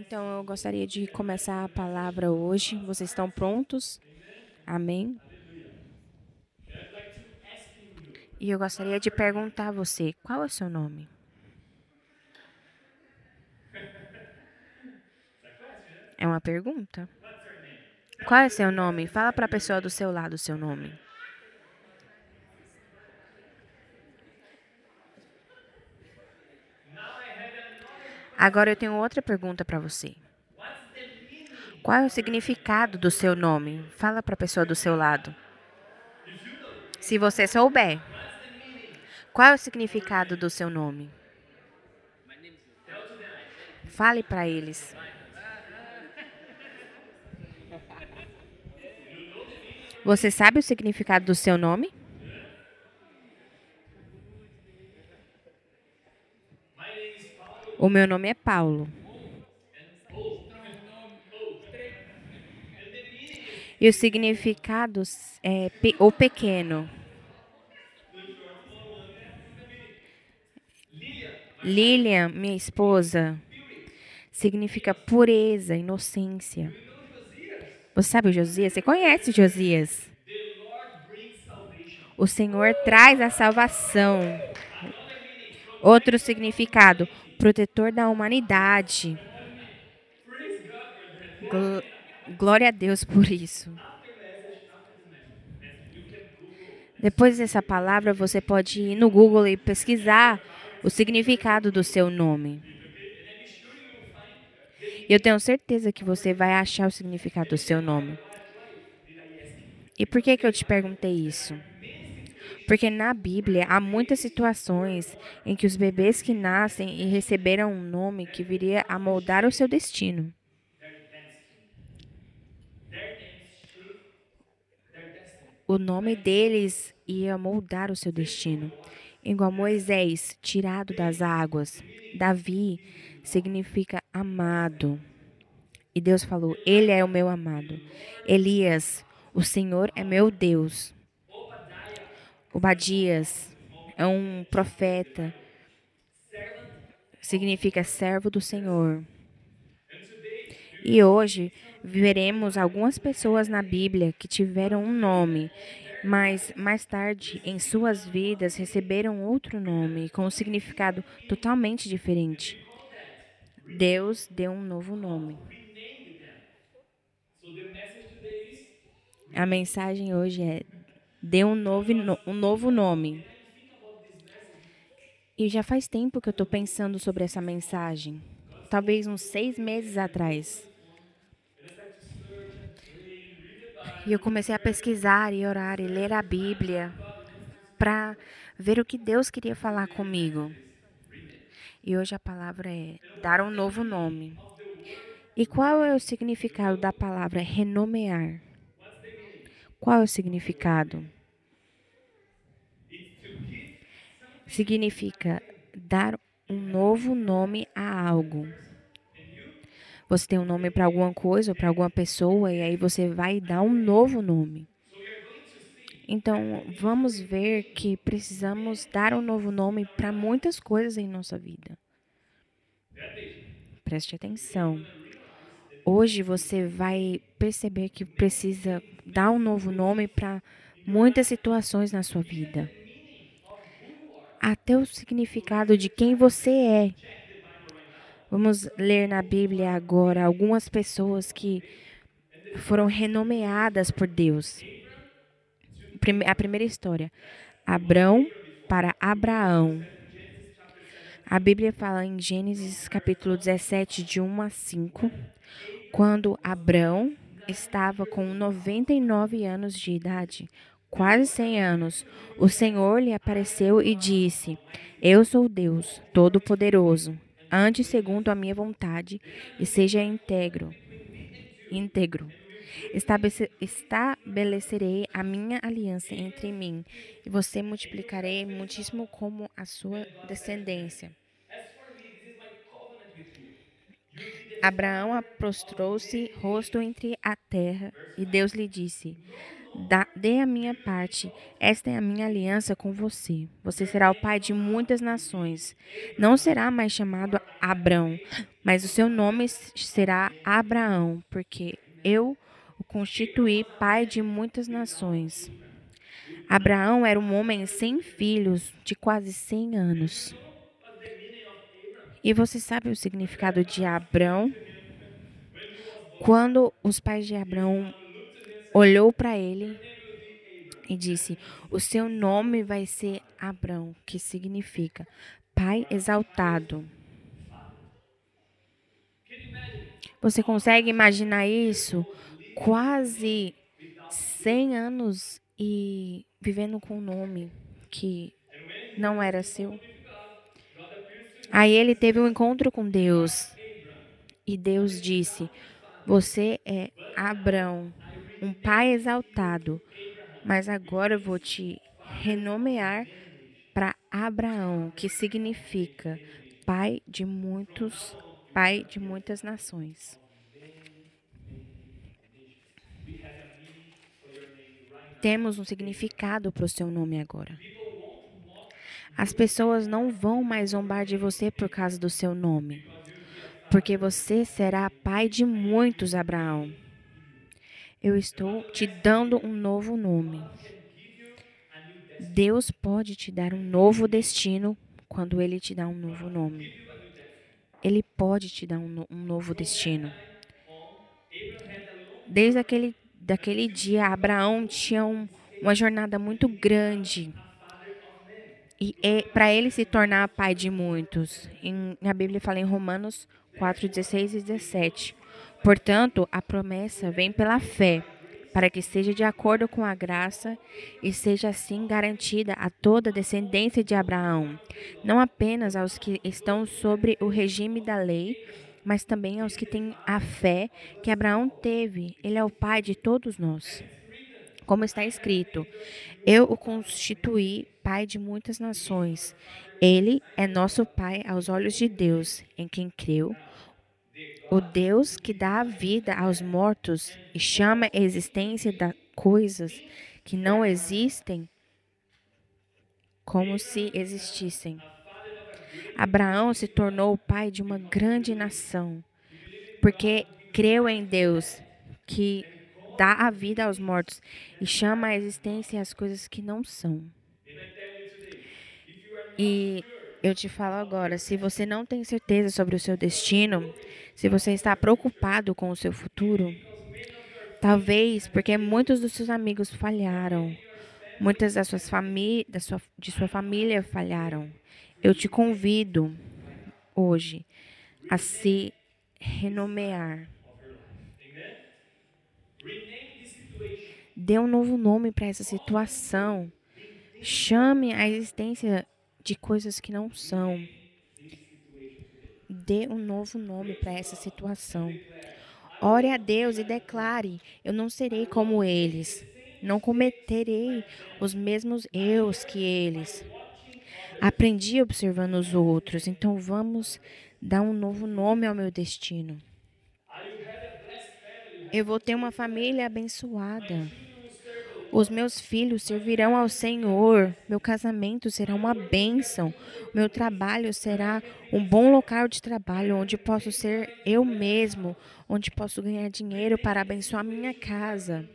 Então eu gostaria de começar a palavra hoje. Vocês estão prontos? Amém? E eu gostaria de perguntar a você: qual é o seu nome? É uma pergunta? Qual é o seu nome? Fala para a pessoa do seu lado o seu nome. Agora eu tenho outra pergunta para você. Qual é o significado do seu nome? Fala para a pessoa do seu lado. Se você souber. Qual é o significado do seu nome? Fale para eles. Você sabe o significado do seu nome? O meu nome é Paulo. E o significado é o pequeno. Lilian, minha esposa, significa pureza, inocência. Você sabe o Josias? Você conhece Josias? O Senhor traz a salvação. Outro significado, protetor da humanidade. Glória a Deus por isso. Depois dessa palavra, você pode ir no Google e pesquisar o significado do seu nome. Eu tenho certeza que você vai achar o significado do seu nome. E por que, que eu te perguntei isso? Porque na Bíblia há muitas situações em que os bebês que nascem e receberam um nome que viria a moldar o seu destino. O nome deles ia moldar o seu destino. Igual Moisés, tirado das águas. Davi significa amado. E Deus falou: Ele é o meu amado. Elias, o Senhor é meu Deus. Obadias é um profeta, significa servo do Senhor. E hoje veremos algumas pessoas na Bíblia que tiveram um nome, mas mais tarde em suas vidas receberam outro nome com um significado totalmente diferente. Deus deu um novo nome. A mensagem hoje é dê um novo, um novo nome. E já faz tempo que eu estou pensando sobre essa mensagem. Talvez uns seis meses atrás. E eu comecei a pesquisar e orar e ler a Bíblia para ver o que Deus queria falar comigo. E hoje a palavra é dar um novo nome. E qual é o significado da palavra renomear? Qual é o significado? Significa dar um novo nome a algo. Você tem um nome para alguma coisa ou para alguma pessoa e aí você vai dar um novo nome. Então, vamos ver que precisamos dar um novo nome para muitas coisas em nossa vida. Preste atenção. Hoje você vai perceber que precisa dar um novo nome para muitas situações na sua vida. Até o significado de quem você é. Vamos ler na Bíblia agora algumas pessoas que foram renomeadas por Deus. A primeira história: Abrão para Abraão. A Bíblia fala em Gênesis capítulo 17, de 1 a 5, quando Abrão estava com 99 anos de idade, quase 100 anos, o Senhor lhe apareceu e disse: Eu sou Deus, Todo-Poderoso. Ande segundo a minha vontade e seja íntegro. Íntegro. Estabelecerei a minha aliança entre mim e você multiplicarei muitíssimo como a sua descendência. Abraão prostrou-se rosto entre a terra e Deus lhe disse: dê a minha parte. Esta é a minha aliança com você. Você será o pai de muitas nações. Não será mais chamado Abrão, mas o seu nome será Abraão, porque eu o constituí pai de muitas nações. Abraão era um homem sem filhos, de quase 100 anos. E você sabe o significado de Abrão? Quando os pais de Abraão olhou para ele e disse: O seu nome vai ser Abrão, que significa Pai exaltado. Você consegue imaginar isso? Quase 100 anos e vivendo com um nome que não era seu. Aí ele teve um encontro com Deus e Deus disse: Você é Abrão, um pai exaltado, mas agora eu vou te renomear para Abraão, que significa pai de muitos, pai de muitas nações. Temos um significado para o seu nome agora. As pessoas não vão mais zombar de você por causa do seu nome, porque você será pai de muitos, Abraão. Eu estou te dando um novo nome. Deus pode te dar um novo destino quando Ele te dá um novo nome. Ele pode te dar um, um novo destino. Desde aquele daquele dia, Abraão tinha um, uma jornada muito grande e é, para ele se tornar pai de muitos. Em, a Bíblia fala em Romanos 4, 16 e 17. Portanto, a promessa vem pela fé, para que seja de acordo com a graça e seja assim garantida a toda a descendência de Abraão, não apenas aos que estão sobre o regime da lei, mas também aos que têm a fé que Abraão teve. Ele é o pai de todos nós. Como está escrito: Eu o constituí pai de muitas nações. Ele é nosso pai aos olhos de Deus, em quem creu o Deus que dá vida aos mortos e chama a existência das coisas que não existem como se existissem. Abraão se tornou o pai de uma grande nação, porque creu em Deus, que dá a vida aos mortos e chama a existência as coisas que não são. E eu te falo agora, se você não tem certeza sobre o seu destino, se você está preocupado com o seu futuro, talvez porque muitos dos seus amigos falharam, muitas das suas famílias, da sua, de sua família falharam. Eu te convido hoje a se renomear. Dê um novo nome para essa situação. Chame a existência de coisas que não são. Dê um novo nome para essa situação. Ore a Deus e declare: Eu não serei como eles. Não cometerei os mesmos erros que eles. Aprendi observando os outros, então vamos dar um novo nome ao meu destino. Eu vou ter uma família abençoada. Os meus filhos servirão ao Senhor. Meu casamento será uma bênção. Meu trabalho será um bom local de trabalho onde posso ser eu mesmo, onde posso ganhar dinheiro para abençoar minha casa.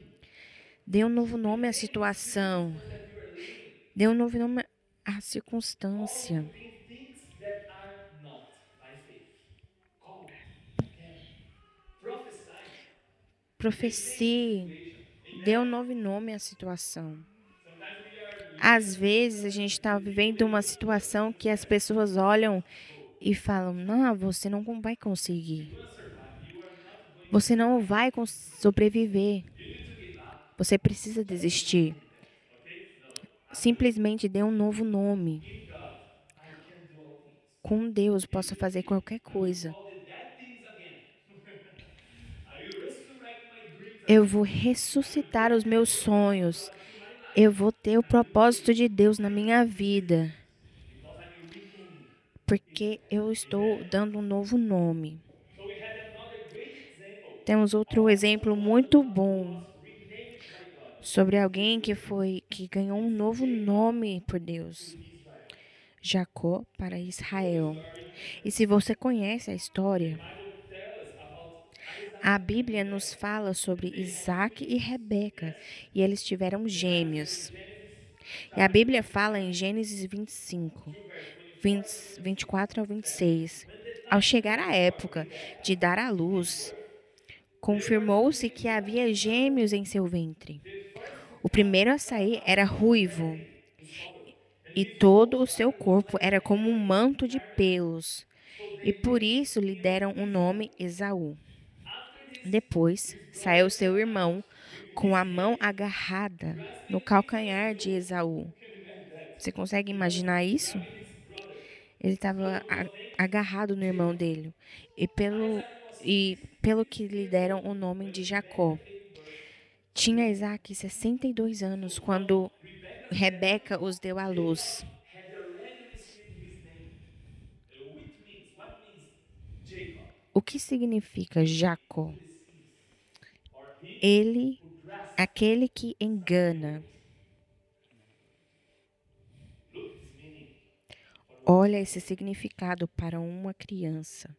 Dê um novo nome à situação. Dê um novo nome à circunstância. Profecie Dê um novo nome à situação. Às vezes a gente está vivendo uma situação que as pessoas olham e falam: Não, você não vai conseguir. Você não vai sobreviver. Você precisa desistir. Simplesmente dê um novo nome. Com Deus, posso fazer qualquer coisa. Eu vou ressuscitar os meus sonhos. Eu vou ter o propósito de Deus na minha vida. Porque eu estou dando um novo nome. Temos outro exemplo muito bom sobre alguém que foi que ganhou um novo nome por Deus. Jacó para Israel. E se você conhece a história, a Bíblia nos fala sobre Isaac e Rebeca, e eles tiveram gêmeos. E a Bíblia fala em Gênesis 25, 20, 24 ao 26. Ao chegar a época de dar à luz, confirmou-se que havia gêmeos em seu ventre. O primeiro a sair era ruivo, e todo o seu corpo era como um manto de pelos, e por isso lhe deram o nome Esaú. Depois saiu seu irmão com a mão agarrada no calcanhar de Esaú. Você consegue imaginar isso? Ele estava agarrado no irmão dele e pelo e pelo que lhe deram o nome de Jacó. Tinha Isaac 62 anos quando Rebeca os deu à luz. O que significa Jacó? Ele, aquele que engana. Olha esse significado para uma criança.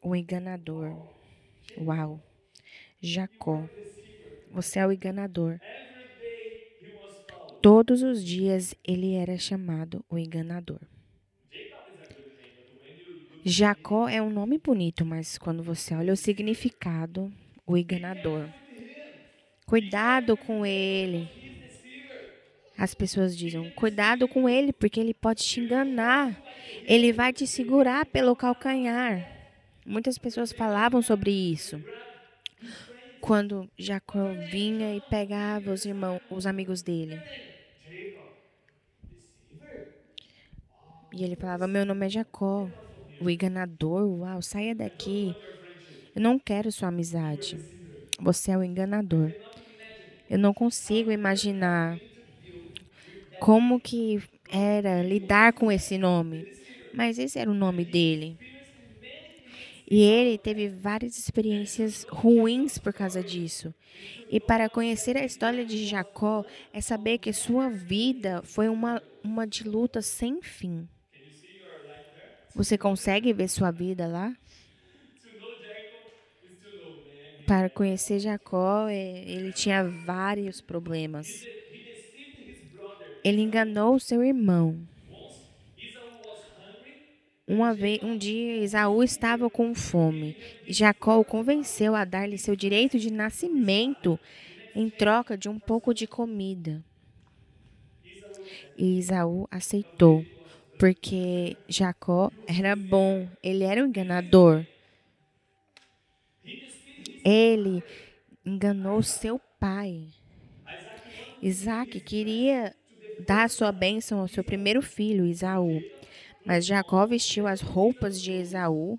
O enganador. Uau. Jacó. Você é o enganador. Todos os dias ele era chamado o enganador. Jacó é um nome bonito, mas quando você olha o significado, o enganador. Cuidado com ele. As pessoas dizem: cuidado com ele, porque ele pode te enganar. Ele vai te segurar pelo calcanhar. Muitas pessoas falavam sobre isso. Quando Jacó vinha e pegava os irmãos, os amigos dele. E ele falava: Meu nome é Jacó, o enganador. Uau, saia daqui. Eu não quero sua amizade. Você é o enganador. Eu não consigo imaginar como que era lidar com esse nome. Mas esse era o nome dele. E ele teve várias experiências ruins por causa disso. E para conhecer a história de Jacó, é saber que sua vida foi uma, uma de luta sem fim. Você consegue ver sua vida lá? Para conhecer Jacó, é, ele tinha vários problemas. Ele enganou seu irmão. Uma vez, um dia, Esaú estava com fome Jacó o convenceu a dar-lhe seu direito de nascimento em troca de um pouco de comida. E Esaú aceitou, porque Jacó era bom, ele era um enganador. Ele enganou seu pai. Isaac queria dar sua bênção ao seu primeiro filho, Isaú. Mas Jacó vestiu as roupas de Esaú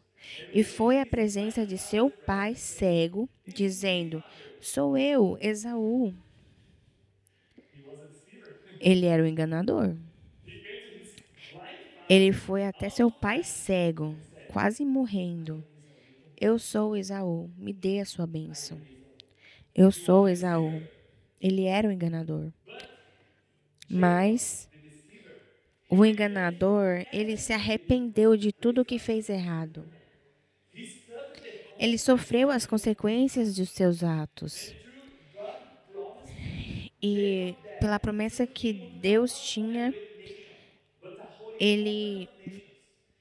e foi à presença de seu pai cego, dizendo: Sou eu, Esaú. Ele era o enganador. Ele foi até seu pai cego, quase morrendo. Eu sou Esaú, me dê a sua bênção. Eu sou Esaú. Ele era o enganador. Mas o enganador, ele se arrependeu de tudo que fez errado. Ele sofreu as consequências dos seus atos. E pela promessa que Deus tinha, ele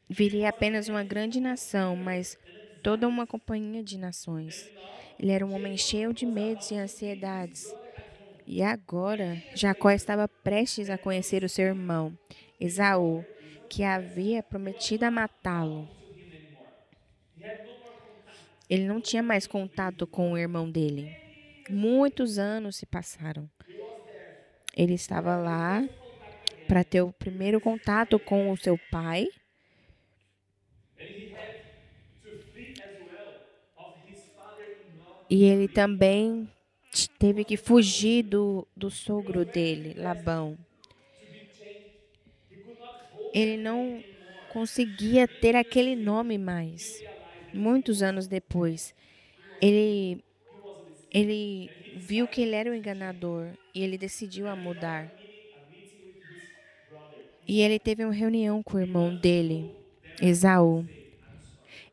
viria apenas uma grande nação, mas toda uma companhia de nações. Ele era um homem cheio de medos e ansiedades. E agora, Jacó estava prestes a conhecer o seu irmão. Esaú, que havia prometido a matá-lo. Ele não tinha mais contato com o irmão dele. Muitos anos se passaram. Ele estava lá para ter o primeiro contato com o seu pai. E ele também teve que fugir do, do sogro dele, Labão ele não conseguia ter aquele nome mais. Muitos anos depois, ele ele viu que ele era o enganador e ele decidiu a mudar. E ele teve uma reunião com o irmão dele, Esaú.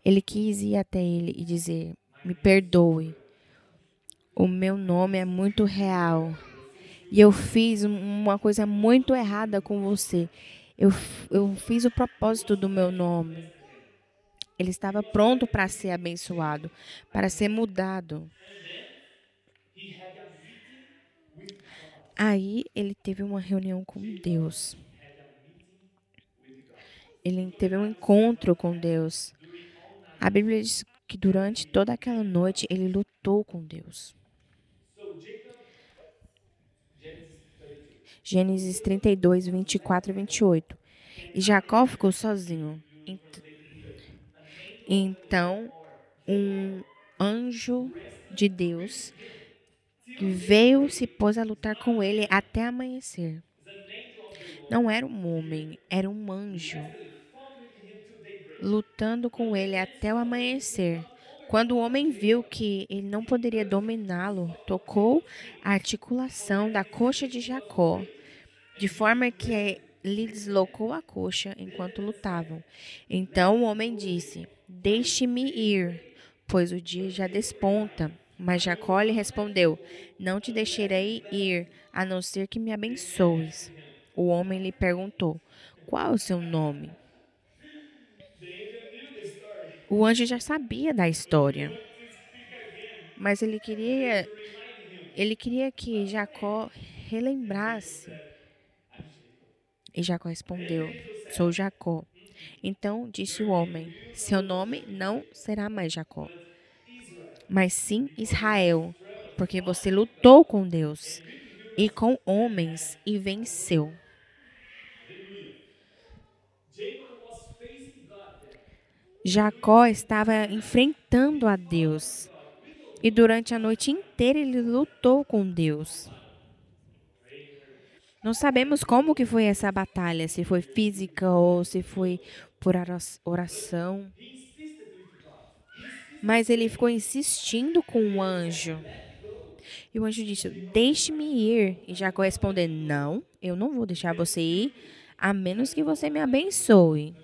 Ele quis ir até ele e dizer: Me perdoe. O meu nome é muito real. E eu fiz uma coisa muito errada com você. Eu, eu fiz o propósito do meu nome. Ele estava pronto para ser abençoado, para ser mudado. Aí ele teve uma reunião com Deus. Ele teve um encontro com Deus. A Bíblia diz que durante toda aquela noite ele lutou com Deus. Gênesis 32, 24 e 28. E Jacó ficou sozinho. Então, um anjo de Deus veio se pôs a lutar com ele até amanhecer. Não era um homem, era um anjo lutando com ele até o amanhecer. Quando o homem viu que ele não poderia dominá-lo, tocou a articulação da coxa de Jacó, de forma que lhe deslocou a coxa enquanto lutavam. Então o homem disse: Deixe-me ir, pois o dia já desponta. Mas Jacó lhe respondeu: Não te deixarei ir, a não ser que me abençoes. O homem lhe perguntou: Qual é o seu nome? O anjo já sabia da história, mas ele queria ele queria que Jacó relembrasse. E Jacó respondeu: Sou Jacó. Então disse o homem: Seu nome não será mais Jacó, mas sim Israel, porque você lutou com Deus e com homens e venceu. Jacó estava enfrentando a Deus e durante a noite inteira ele lutou com Deus. Não sabemos como que foi essa batalha, se foi física ou se foi por oração. Mas ele ficou insistindo com o anjo. E o anjo disse: Deixe-me ir. E Jacó respondeu: Não, eu não vou deixar você ir, a menos que você me abençoe.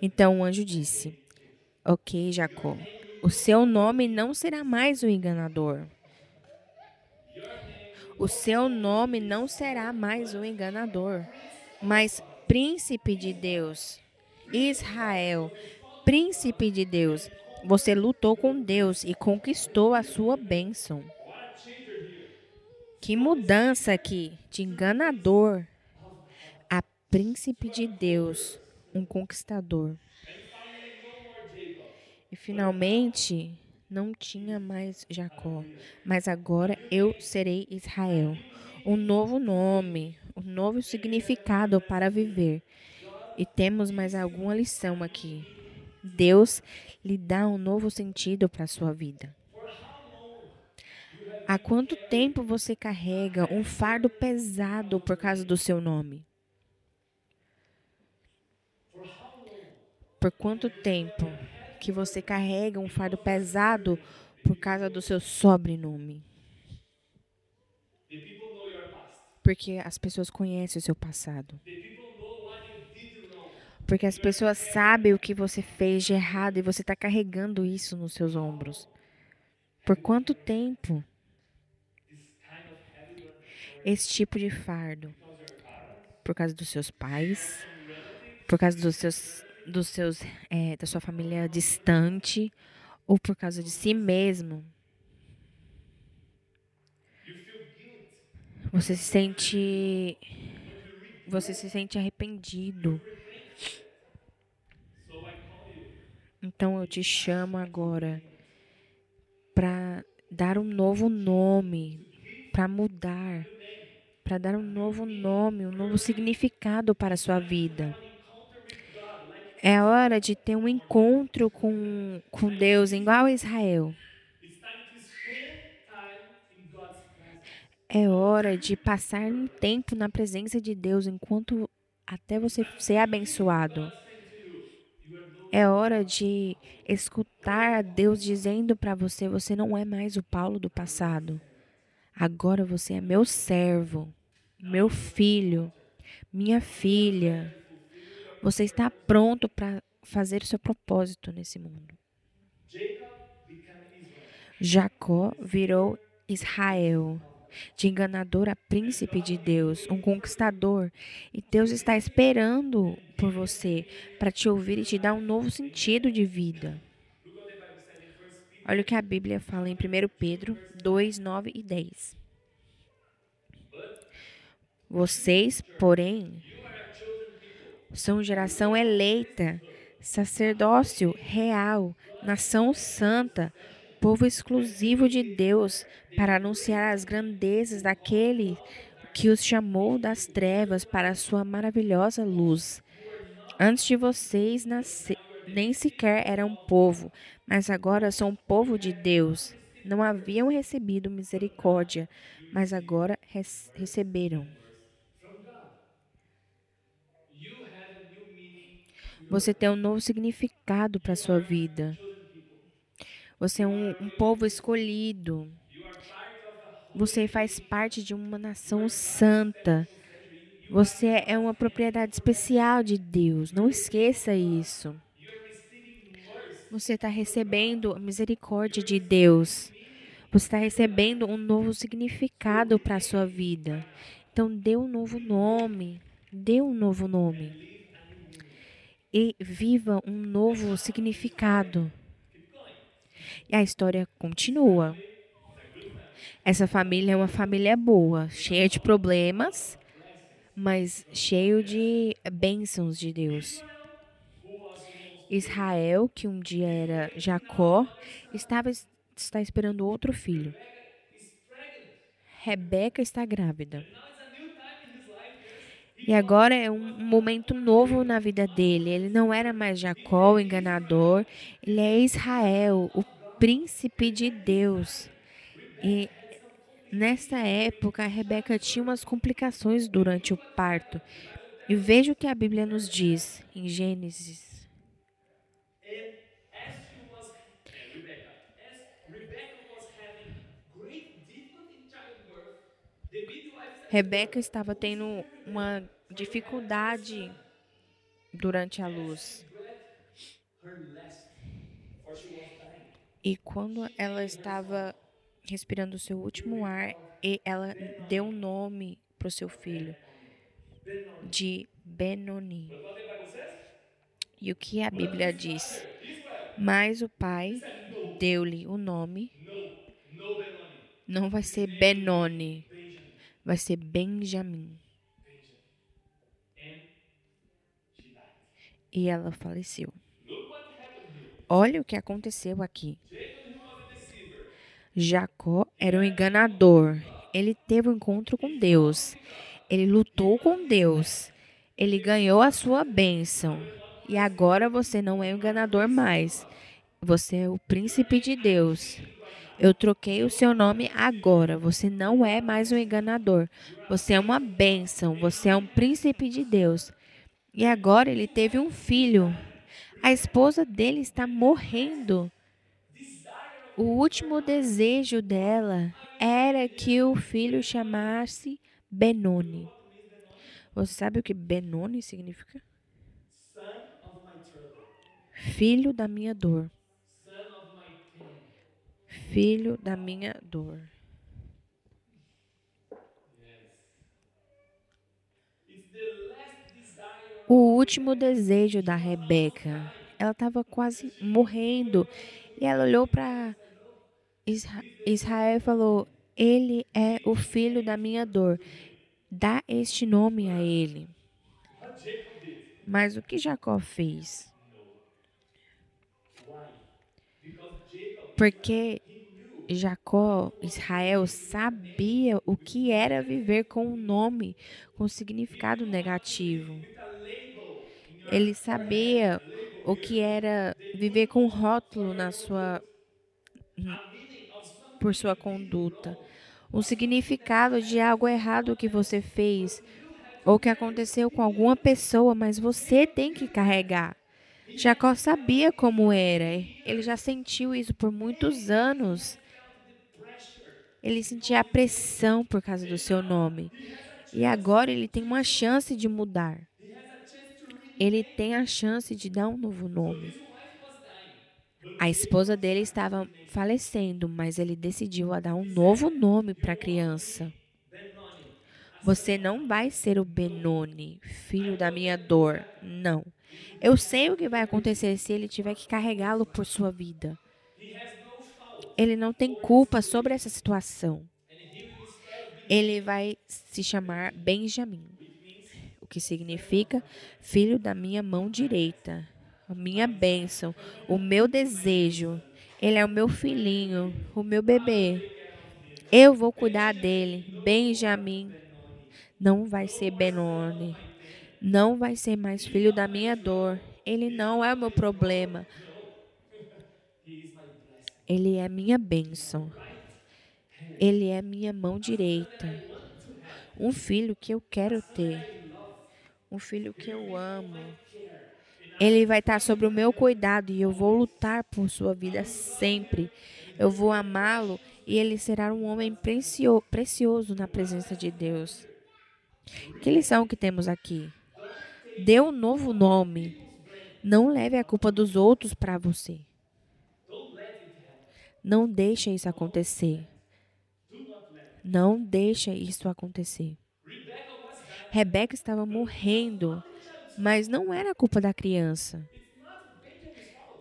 Então o anjo disse: Ok, Jacó, o seu nome não será mais o enganador. O seu nome não será mais o enganador, mas príncipe de Deus. Israel, príncipe de Deus. Você lutou com Deus e conquistou a sua bênção. Que mudança aqui de enganador a príncipe de Deus, um conquistador. E finalmente, não tinha mais Jacó, mas agora eu serei Israel. Um novo nome, um novo significado para viver. E temos mais alguma lição aqui. Deus lhe dá um novo sentido para a sua vida. Há quanto tempo você carrega um fardo pesado por causa do seu nome? Por quanto tempo que você carrega um fardo pesado por causa do seu sobrenome. Porque as pessoas conhecem o seu passado. Porque as pessoas sabem o que você fez de errado e você está carregando isso nos seus ombros. Por quanto tempo? Esse tipo de fardo. Por causa dos seus pais, por causa dos seus dos seus, é, da sua família distante ou por causa de si mesmo. Você se sente você se sente arrependido. Então eu te chamo agora para dar um novo nome, para mudar, para dar um novo nome, um novo significado para a sua vida. É hora de ter um encontro com, com Deus, igual a Israel. É hora de passar um tempo na presença de Deus enquanto até você ser abençoado. É hora de escutar Deus dizendo para você: você não é mais o Paulo do passado. Agora você é meu servo, meu filho, minha filha. Você está pronto para fazer o seu propósito nesse mundo. Jacó virou Israel, de enganador a príncipe de Deus, um conquistador. E Deus está esperando por você para te ouvir e te dar um novo sentido de vida. Olha o que a Bíblia fala em 1 Pedro 2, 9 e 10. Vocês, porém, são geração eleita, sacerdócio real, nação santa, povo exclusivo de Deus, para anunciar as grandezas daquele que os chamou das trevas para a sua maravilhosa luz. Antes de vocês nascer, nem sequer eram povo, mas agora são povo de Deus. Não haviam recebido misericórdia, mas agora receberam. Você tem um novo significado para a sua vida. Você é um, um povo escolhido. Você faz parte de uma nação santa. Você é uma propriedade especial de Deus. Não esqueça isso. Você está recebendo a misericórdia de Deus. Você está recebendo um novo significado para a sua vida. Então, dê um novo nome. Dê um novo nome e viva um novo significado. E a história continua. Essa família é uma família boa, cheia de problemas, mas cheio de bênçãos de Deus. Israel, que um dia era Jacó, estava está esperando outro filho. Rebeca está grávida. E agora é um momento novo na vida dele. Ele não era mais Jacó, o enganador. Ele é Israel, o príncipe de Deus. E nessa época, a Rebeca tinha umas complicações durante o parto. E veja o que a Bíblia nos diz em Gênesis. Rebeca estava tendo uma dificuldade durante a luz. E quando ela estava respirando o seu último ar, ela deu um nome para o seu filho de Benoni. E o que a Bíblia diz? Mas o pai deu-lhe o nome. Não vai ser Benoni, vai ser Benjamim. E ela faleceu. Olha o que aconteceu aqui. Jacó era um enganador. Ele teve um encontro com Deus. Ele lutou com Deus. Ele ganhou a sua bênção. E agora você não é um enganador mais. Você é o príncipe de Deus. Eu troquei o seu nome agora. Você não é mais um enganador. Você é uma bênção. Você é um príncipe de Deus. E agora ele teve um filho. A esposa dele está morrendo. O último desejo dela era que o filho chamasse Benoni. Você sabe o que Benoni significa? Filho da minha dor filho da minha dor. O último desejo da Rebeca. Ela estava quase morrendo. E ela olhou para Israel e falou: Ele é o filho da minha dor. Dá este nome a ele. Mas o que Jacó fez? Porque Jacó, Israel, sabia o que era viver com um nome com significado negativo. Ele sabia o que era viver com rótulo na sua por sua conduta, o significado de algo errado que você fez ou que aconteceu com alguma pessoa, mas você tem que carregar. Jacó sabia como era, ele já sentiu isso por muitos anos. Ele sentia a pressão por causa do seu nome. E agora ele tem uma chance de mudar. Ele tem a chance de dar um novo nome. A esposa dele estava falecendo, mas ele decidiu a dar um novo nome para a criança. Você não vai ser o Benoni, filho da minha dor. Não. Eu sei o que vai acontecer se ele tiver que carregá-lo por sua vida. Ele não tem culpa sobre essa situação. Ele vai se chamar Benjamim, o que significa filho da minha mão direita, a minha bênção, o meu desejo. Ele é o meu filhinho, o meu bebê. Eu vou cuidar dele. Benjamim não vai ser Benoni. Não vai ser mais filho da minha dor. Ele não é o meu problema. Ele é minha bênção. Ele é minha mão direita. Um filho que eu quero ter. Um filho que eu amo. Ele vai estar sobre o meu cuidado e eu vou lutar por sua vida sempre. Eu vou amá-lo e ele será um homem precioso na presença de Deus. Que lição que temos aqui? Dê um novo nome. Não leve a culpa dos outros para você. Não deixe isso acontecer. Não deixe isso acontecer. Rebeca estava morrendo, mas não era culpa da criança.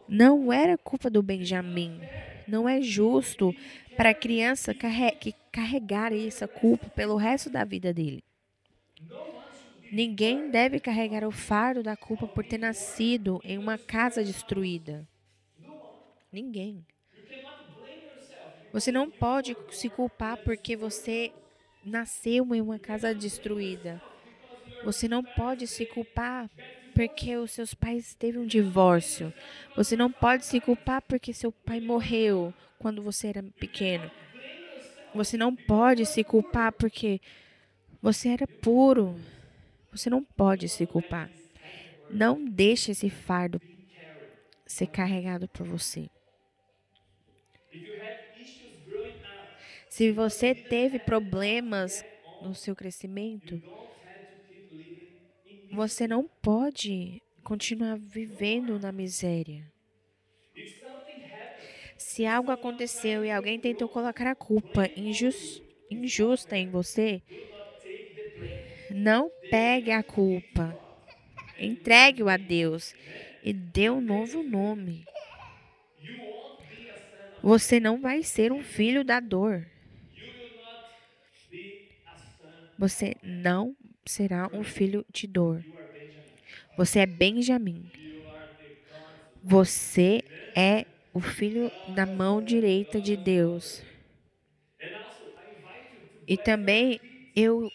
Não era culpa do Benjamin. Não é justo para a criança carregar essa culpa pelo resto da vida dele. Ninguém deve carregar o fardo da culpa por ter nascido em uma casa destruída. Ninguém. Você não pode se culpar porque você nasceu em uma casa destruída. Você não pode se culpar porque os seus pais teve um divórcio. Você não pode se culpar porque seu pai morreu quando você era pequeno. Você não pode se culpar porque você era puro. Você não pode se culpar. Não deixe esse fardo ser carregado por você. Se você teve problemas no seu crescimento, você não pode continuar vivendo na miséria. Se algo aconteceu e alguém tentou colocar a culpa injusta em você, não pegue a culpa. Entregue-o a Deus e dê um novo nome. Você não vai ser um filho da dor. Você não será um filho de dor. Você é Benjamim. Você é o filho da mão direita de Deus. E também eu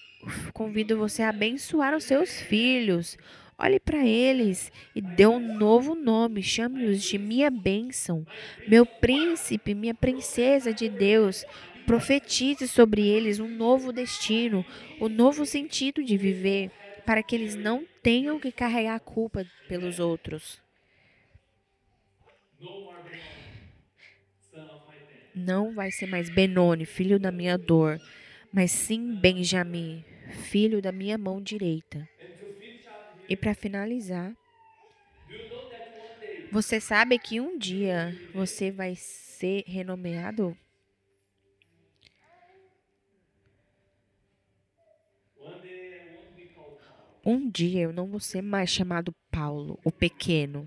convido você a abençoar os seus filhos. Olhe para eles e dê um novo nome. Chame-os de minha bênção, meu príncipe, minha princesa de Deus. Profetize sobre eles um novo destino, um novo sentido de viver, para que eles não tenham que carregar a culpa pelos outros. Não vai ser mais Benoni, filho da minha dor, mas sim Benjamim, filho da minha mão direita. E para finalizar, você sabe que um dia você vai ser renomeado Um dia eu não vou ser mais chamado Paulo, o pequeno.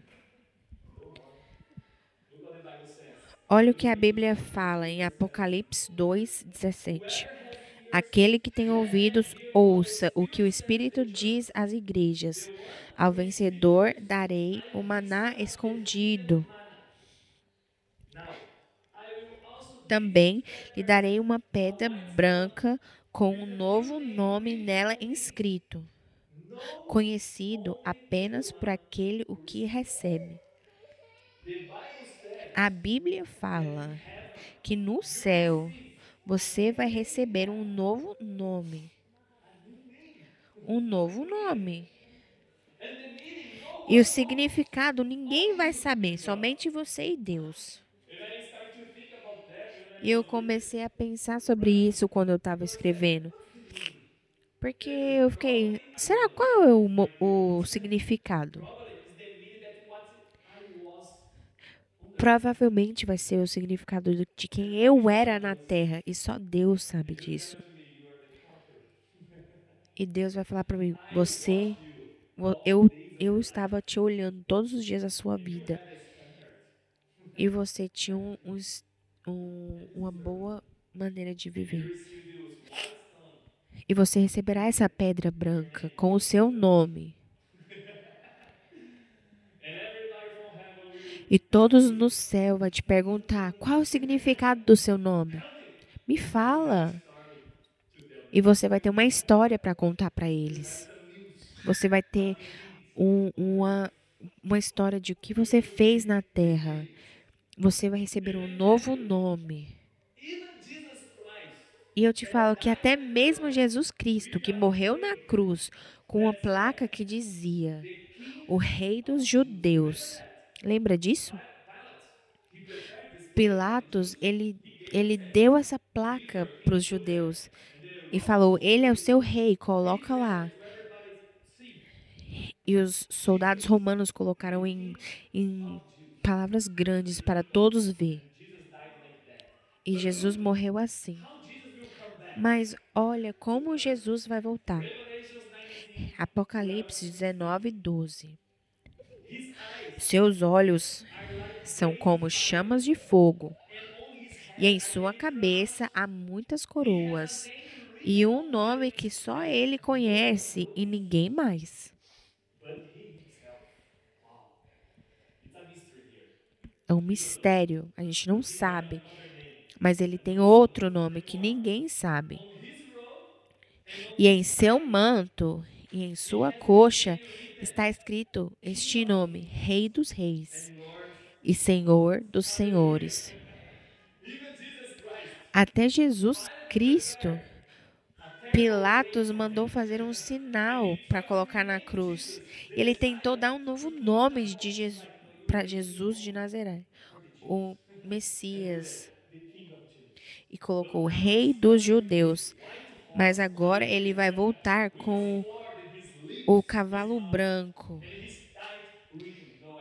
Olha o que a Bíblia fala em Apocalipse 2:17. Aquele que tem ouvidos, ouça o que o Espírito diz às igrejas. Ao vencedor darei o maná escondido. Também lhe darei uma pedra branca com um novo nome nela inscrito conhecido apenas por aquele o que recebe. A Bíblia fala que no céu você vai receber um novo nome. Um novo nome. E o significado ninguém vai saber, somente você e Deus. E eu comecei a pensar sobre isso quando eu estava escrevendo. Porque eu fiquei, será qual é o, o significado? Provavelmente vai ser o significado de quem eu era na terra e só Deus sabe disso. E Deus vai falar para mim: Você, eu, eu estava te olhando todos os dias da sua vida. E você tinha um, um, uma boa maneira de viver. E você receberá essa pedra branca com o seu nome. E todos no céu vão te perguntar: qual o significado do seu nome? Me fala. E você vai ter uma história para contar para eles. Você vai ter um, uma, uma história de o que você fez na terra. Você vai receber um novo nome. E eu te falo que até mesmo Jesus Cristo, que morreu na cruz com uma placa que dizia: O Rei dos Judeus Lembra disso? Pilatos, ele, ele deu essa placa para os judeus e falou: Ele é o seu rei, coloca lá. E os soldados romanos colocaram em, em palavras grandes para todos ver. E Jesus morreu assim. Mas olha como Jesus vai voltar. Apocalipse 19, 12. Seus olhos são como chamas de fogo, e em sua cabeça há muitas coroas, e um nome que só ele conhece e ninguém mais. É um mistério, a gente não sabe, mas ele tem outro nome que ninguém sabe. E em seu manto e em sua coxa está escrito este nome: Rei dos Reis e Senhor dos Senhores. Até Jesus Cristo, Pilatos mandou fazer um sinal para colocar na cruz. Ele tentou dar um novo nome de Jesus para Jesus de Nazaré, o Messias, e colocou o Rei dos Judeus. Mas agora ele vai voltar com o cavalo branco.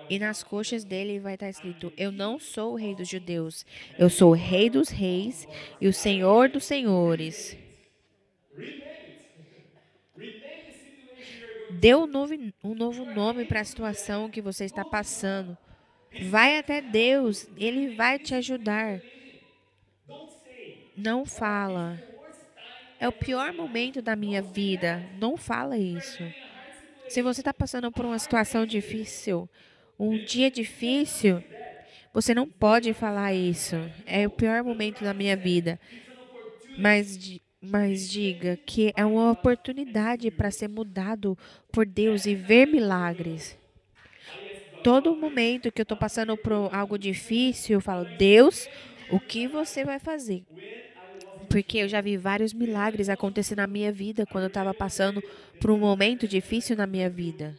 E nas coxas dele vai estar escrito: Eu não sou o rei dos judeus, eu sou o rei dos reis e o senhor dos senhores. Dê um novo, um novo nome para a situação que você está passando. Vai até Deus, Ele vai te ajudar. Não fala. É o pior momento da minha vida. Não fala isso. Se você está passando por uma situação difícil, um dia difícil, você não pode falar isso. É o pior momento da minha vida. Mas, mas diga que é uma oportunidade para ser mudado por Deus e ver milagres. Todo momento que eu estou passando por algo difícil, eu falo, Deus, o que você vai fazer? porque eu já vi vários milagres acontecer na minha vida quando eu estava passando por um momento difícil na minha vida.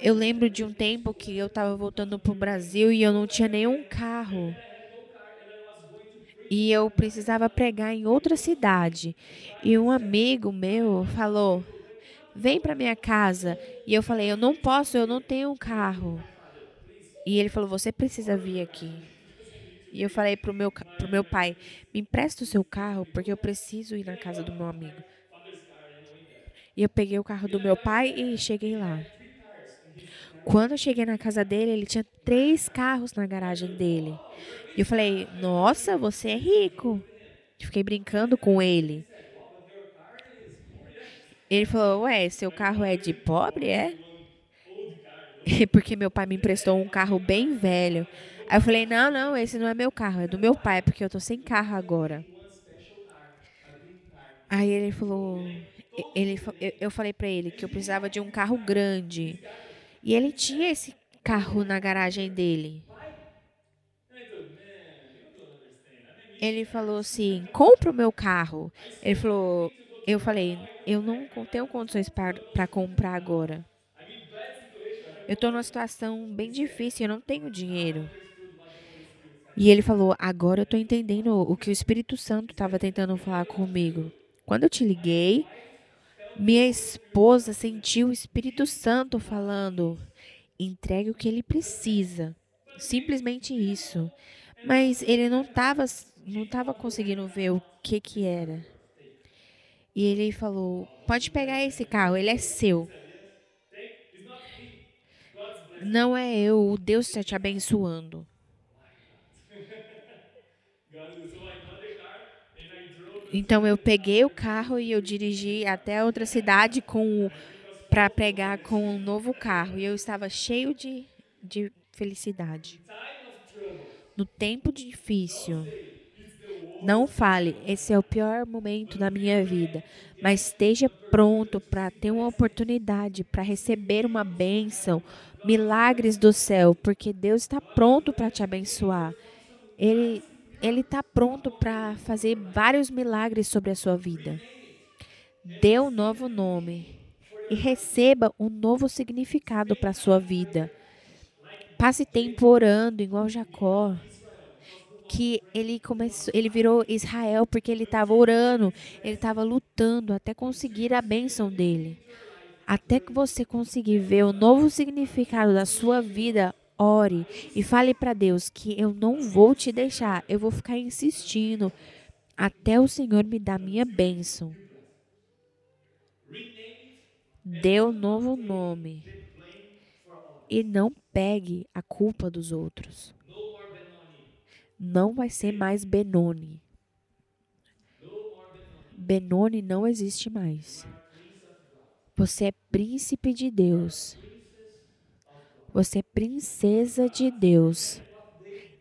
Eu lembro de um tempo que eu estava voltando para o Brasil e eu não tinha nenhum carro. E eu precisava pregar em outra cidade. E um amigo meu falou: Vem para minha casa. E eu falei: Eu não posso, eu não tenho um carro. E ele falou: Você precisa vir aqui. E eu falei pro meu, pro meu pai: me empresta o seu carro, porque eu preciso ir na casa do meu amigo. E eu peguei o carro do meu pai e cheguei lá. Quando eu cheguei na casa dele, ele tinha três carros na garagem dele. E eu falei: Nossa, você é rico. fiquei brincando com ele. Ele falou: Ué, seu carro é de pobre, é? Porque meu pai me emprestou um carro bem velho. Aí eu falei: não, não, esse não é meu carro, é do meu pai, porque eu tô sem carro agora. Aí ele falou, ele, eu falei para ele que eu precisava de um carro grande. E ele tinha esse carro na garagem dele. Ele falou assim: compra o meu carro. Ele falou, eu falei, eu não tenho condições para comprar agora. eu estou numa situação bem difícil, eu não tenho dinheiro. E ele falou: Agora eu estou entendendo o que o Espírito Santo estava tentando falar comigo. Quando eu te liguei, minha esposa sentiu o Espírito Santo falando: entregue o que ele precisa. Simplesmente isso. Mas ele não estava não tava conseguindo ver o que que era. E ele falou: Pode pegar esse carro, ele é seu. Não é eu, o Deus está te abençoando. Então eu peguei o carro e eu dirigi até outra cidade com para pregar com um novo carro e eu estava cheio de, de felicidade. No tempo difícil, não fale, esse é o pior momento da minha vida, mas esteja pronto para ter uma oportunidade para receber uma bênção, milagres do céu, porque Deus está pronto para te abençoar. Ele ele está pronto para fazer vários milagres sobre a sua vida. Dê um novo nome e receba um novo significado para a sua vida. Passe tempo orando, igual Jacó, que ele começou, ele virou Israel porque ele estava orando, ele estava lutando até conseguir a bênção dele. Até que você conseguir ver o novo significado da sua vida, Ore e fale para Deus que eu não vou te deixar, eu vou ficar insistindo até o Senhor me dar minha bênção. Dê um novo nome e não pegue a culpa dos outros. Não vai ser mais Benoni. Benoni não existe mais. Você é príncipe de Deus. Você é princesa de Deus.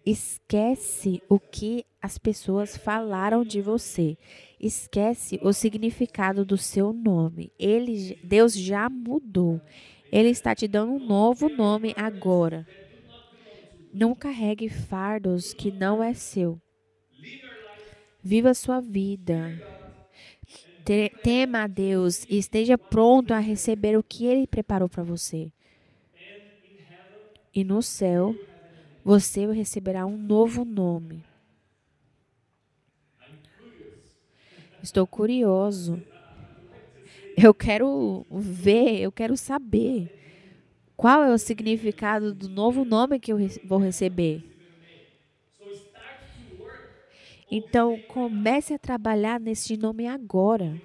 Esquece o que as pessoas falaram de você. Esquece o significado do seu nome. Ele, Deus já mudou. Ele está te dando um novo nome agora. Não carregue fardos que não é seu. Viva sua vida. Tema a Deus e esteja pronto a receber o que Ele preparou para você e no céu você receberá um novo nome. Estou curioso. Eu quero ver, eu quero saber qual é o significado do novo nome que eu vou receber. Então, comece a trabalhar nesse nome agora.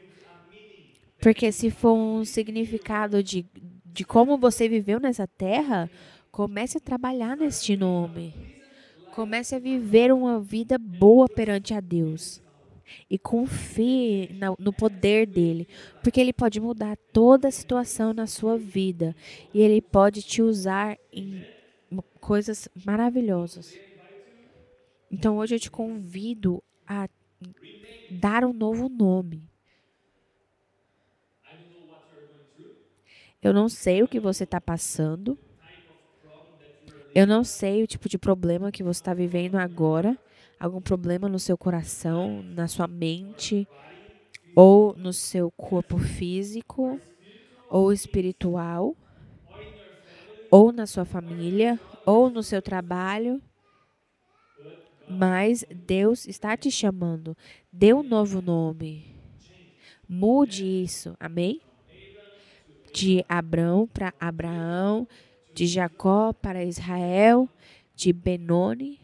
Porque se for um significado de, de como você viveu nessa terra, Comece a trabalhar neste nome. Comece a viver uma vida boa perante a Deus. E confie no poder dele, porque ele pode mudar toda a situação na sua vida e ele pode te usar em coisas maravilhosas. Então hoje eu te convido a dar um novo nome. Eu não sei o que você está passando. Eu não sei o tipo de problema que você está vivendo agora, algum problema no seu coração, na sua mente, ou no seu corpo físico, ou espiritual, ou na sua família, ou no seu trabalho. Mas Deus está te chamando. Dê um novo nome. Mude isso. Amém? De Abrão para Abraão de Jacó para Israel, de Benoni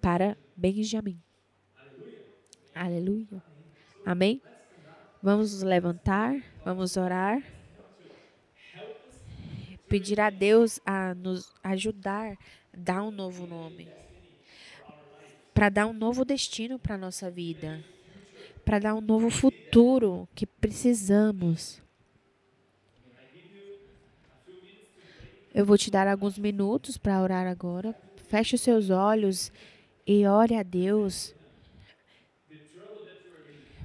para Benjamim. Aleluia. Amém? Vamos nos levantar, vamos orar. Pedir a Deus a nos ajudar a dar um novo nome. Para dar um novo destino para a nossa vida. Para dar um novo futuro que precisamos. Eu vou te dar alguns minutos para orar agora. Feche os seus olhos e ore a Deus.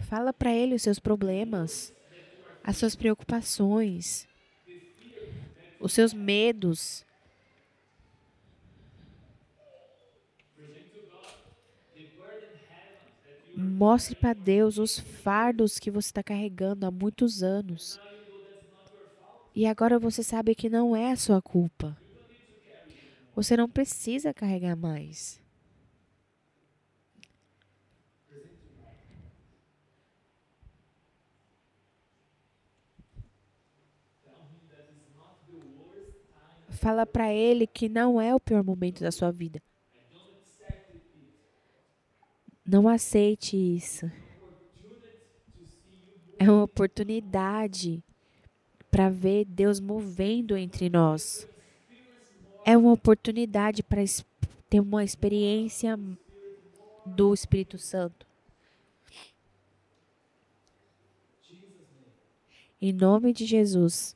Fala para Ele os seus problemas, as suas preocupações, os seus medos. Mostre para Deus os fardos que você está carregando há muitos anos. E agora você sabe que não é a sua culpa. Você não precisa carregar mais. Fala para ele que não é o pior momento da sua vida. Não aceite isso. É uma oportunidade para ver Deus movendo entre nós. É uma oportunidade para ter uma experiência do Espírito Santo. Em nome de Jesus.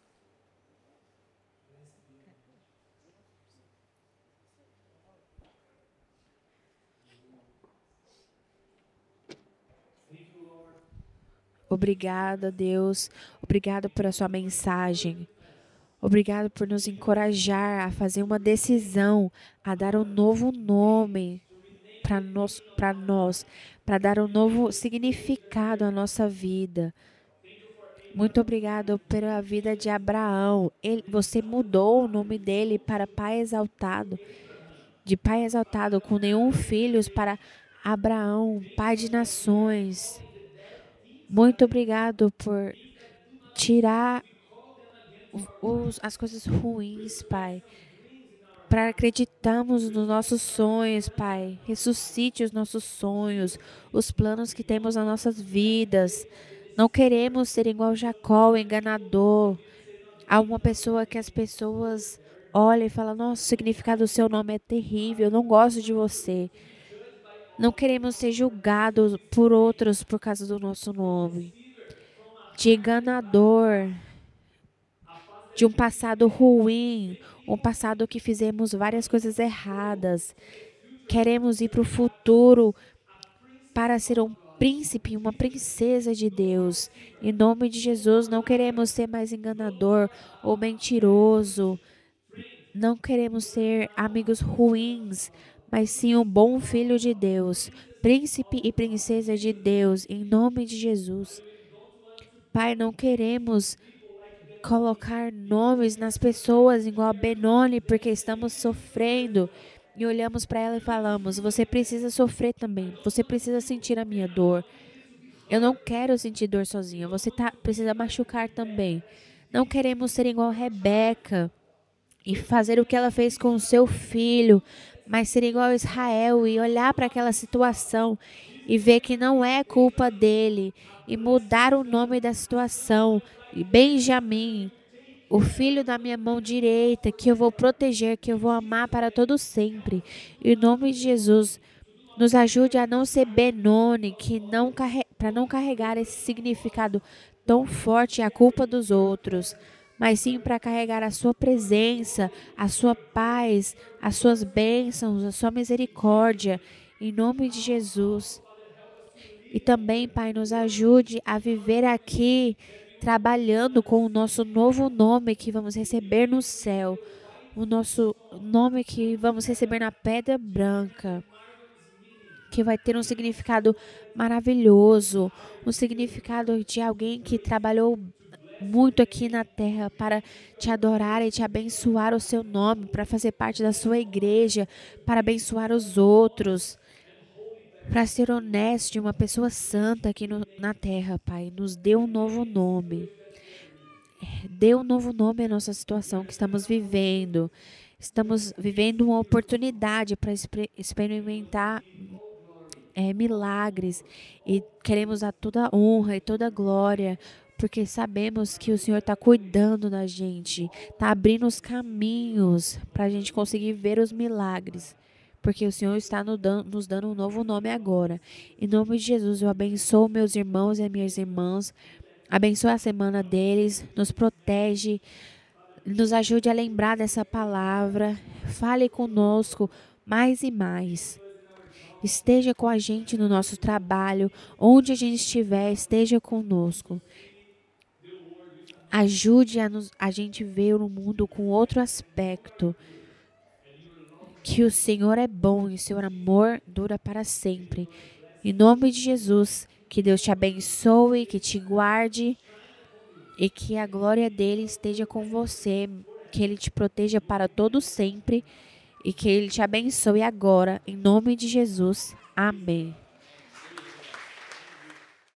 Obrigada, Deus. Obrigada por a sua mensagem. Obrigado por nos encorajar a fazer uma decisão, a dar um novo nome para nós, para dar um novo significado à nossa vida. Muito obrigado pela vida de Abraão. Ele, você mudou o nome dele para Pai Exaltado, de Pai Exaltado com nenhum filhos para Abraão, Pai de nações. Muito obrigado por tirar os, as coisas ruins, Pai. Para acreditarmos nos nossos sonhos, Pai. Ressuscite os nossos sonhos, os planos que temos nas nossas vidas. Não queremos ser igual Jacó, o enganador. Há uma pessoa que as pessoas olham e falam: Nossa, o significado do seu nome é terrível, eu não gosto de você. Não queremos ser julgados por outros por causa do nosso nome. De enganador, de um passado ruim, um passado que fizemos várias coisas erradas. Queremos ir para o futuro para ser um príncipe, uma princesa de Deus. Em nome de Jesus, não queremos ser mais enganador ou mentiroso. Não queremos ser amigos ruins, mas sim um bom filho de Deus, príncipe e princesa de Deus, em nome de Jesus. Pai, não queremos colocar nomes nas pessoas igual a Benoni, porque estamos sofrendo e olhamos para ela e falamos: Você precisa sofrer também, você precisa sentir a minha dor. Eu não quero sentir dor sozinha, você tá, precisa machucar também. Não queremos ser igual a Rebeca e fazer o que ela fez com o seu filho, mas ser igual a Israel e olhar para aquela situação e ver que não é culpa dele e mudar o nome da situação. E Benjamim, o filho da minha mão direita, que eu vou proteger, que eu vou amar para todo sempre. Em nome de Jesus, nos ajude a não ser Benoni, que não para não carregar esse significado tão forte a culpa dos outros mas sim para carregar a sua presença, a sua paz, as suas bênçãos, a sua misericórdia, em nome de Jesus. E também, Pai, nos ajude a viver aqui trabalhando com o nosso novo nome que vamos receber no céu, o nosso nome que vamos receber na pedra branca, que vai ter um significado maravilhoso, um significado de alguém que trabalhou muito aqui na terra para te adorar e te abençoar o seu nome, para fazer parte da sua igreja, para abençoar os outros, para ser honesto uma pessoa santa aqui no, na terra, Pai. Nos dê um novo nome. Dê um novo nome à nossa situação que estamos vivendo. Estamos vivendo uma oportunidade para experimentar é, milagres e queremos a toda honra e toda glória porque sabemos que o Senhor está cuidando da gente, está abrindo os caminhos para a gente conseguir ver os milagres, porque o Senhor está nos dando um novo nome agora. Em nome de Jesus, eu abençoo meus irmãos e minhas irmãs, abençoe a semana deles, nos protege, nos ajude a lembrar dessa palavra, fale conosco mais e mais. Esteja com a gente no nosso trabalho, onde a gente estiver, esteja conosco. Ajude a, nos, a gente ver o mundo com outro aspecto. Que o Senhor é bom e seu amor dura para sempre. Em nome de Jesus, que Deus te abençoe, que te guarde. e que a glória dele esteja com você, que ele te proteja para todo sempre e que ele te abençoe agora, em nome de Jesus. Amém.